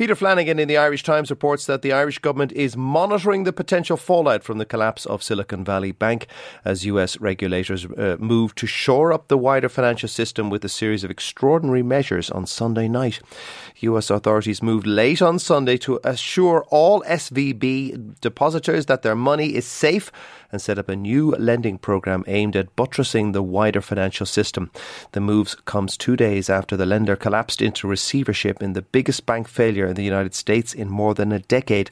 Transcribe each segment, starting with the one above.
Peter Flanagan in the Irish Times reports that the Irish government is monitoring the potential fallout from the collapse of Silicon Valley Bank as US regulators uh, move to shore up the wider financial system with a series of extraordinary measures on Sunday night. US authorities moved late on Sunday to assure all SVB depositors that their money is safe and set up a new lending program aimed at buttressing the wider financial system. The moves comes 2 days after the lender collapsed into receivership in the biggest bank failure in the United States in more than a decade.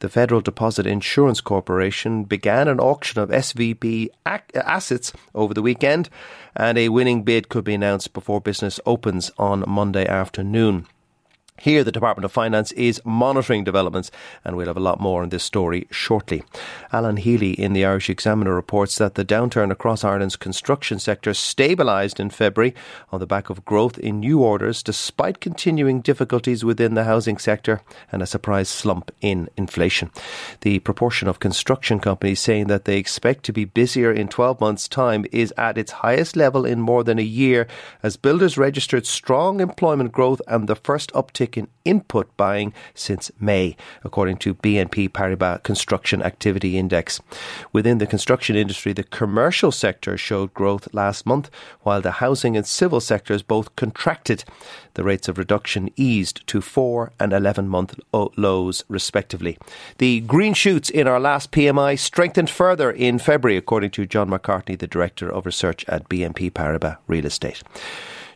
The Federal Deposit Insurance Corporation began an auction of SVB assets over the weekend, and a winning bid could be announced before business opens on Monday afternoon. Here, the Department of Finance is monitoring developments, and we'll have a lot more on this story shortly. Alan Healy in the Irish Examiner reports that the downturn across Ireland's construction sector stabilised in February on the back of growth in new orders, despite continuing difficulties within the housing sector and a surprise slump in inflation. The proportion of construction companies saying that they expect to be busier in 12 months' time is at its highest level in more than a year, as builders registered strong employment growth and the first uptick uptick in input buying since May, according to BNP Paribas Construction Activity Index. Within the construction industry, the commercial sector showed growth last month, while the housing and civil sectors both contracted. The rates of reduction eased to four and 11 month lows, respectively. The green shoots in our last PMI strengthened further in February, according to John McCartney, the Director of Research at BNP Paribas Real Estate.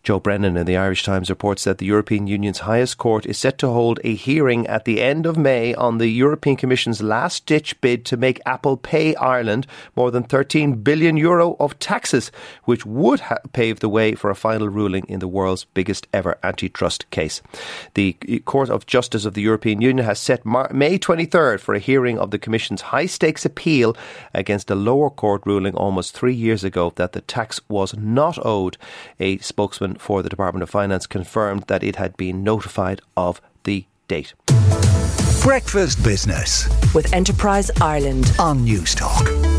Joe Brennan in the Irish Times reports that the European Union's highest court is set to hold a hearing at the end of May on the European Commission's last ditch bid to make Apple pay Ireland more than 13 billion euro of taxes, which would ha- pave the way for a final ruling in the world's biggest ever antitrust case. The Court of Justice of the European Union has set Mar- May 23rd for a hearing of the Commission's high stakes appeal against a lower court ruling almost three years ago that the tax was not owed. A spokesman spokesman for the Department of Finance confirmed that it had been notified of the date. Breakfast Business with Enterprise Ireland on Newstalk.